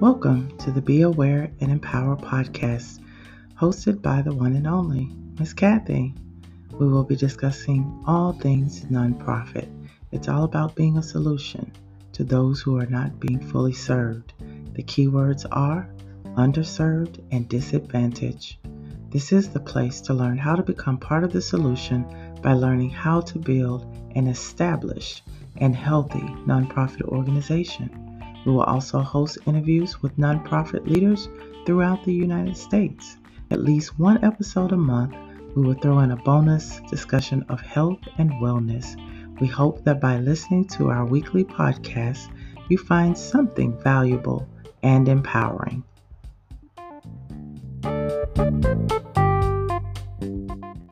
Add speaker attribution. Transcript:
Speaker 1: Welcome to the Be Aware and Empower podcast, hosted by the one and only Miss Kathy. We will be discussing all things nonprofit. It's all about being a solution to those who are not being fully served. The keywords are underserved and disadvantaged. This is the place to learn how to become part of the solution by learning how to build an established and healthy nonprofit organization. We will also host interviews with nonprofit leaders throughout the United States. At least one episode a month, we will throw in a bonus discussion of health and wellness. We hope that by listening to our weekly podcast, you find something valuable and empowering.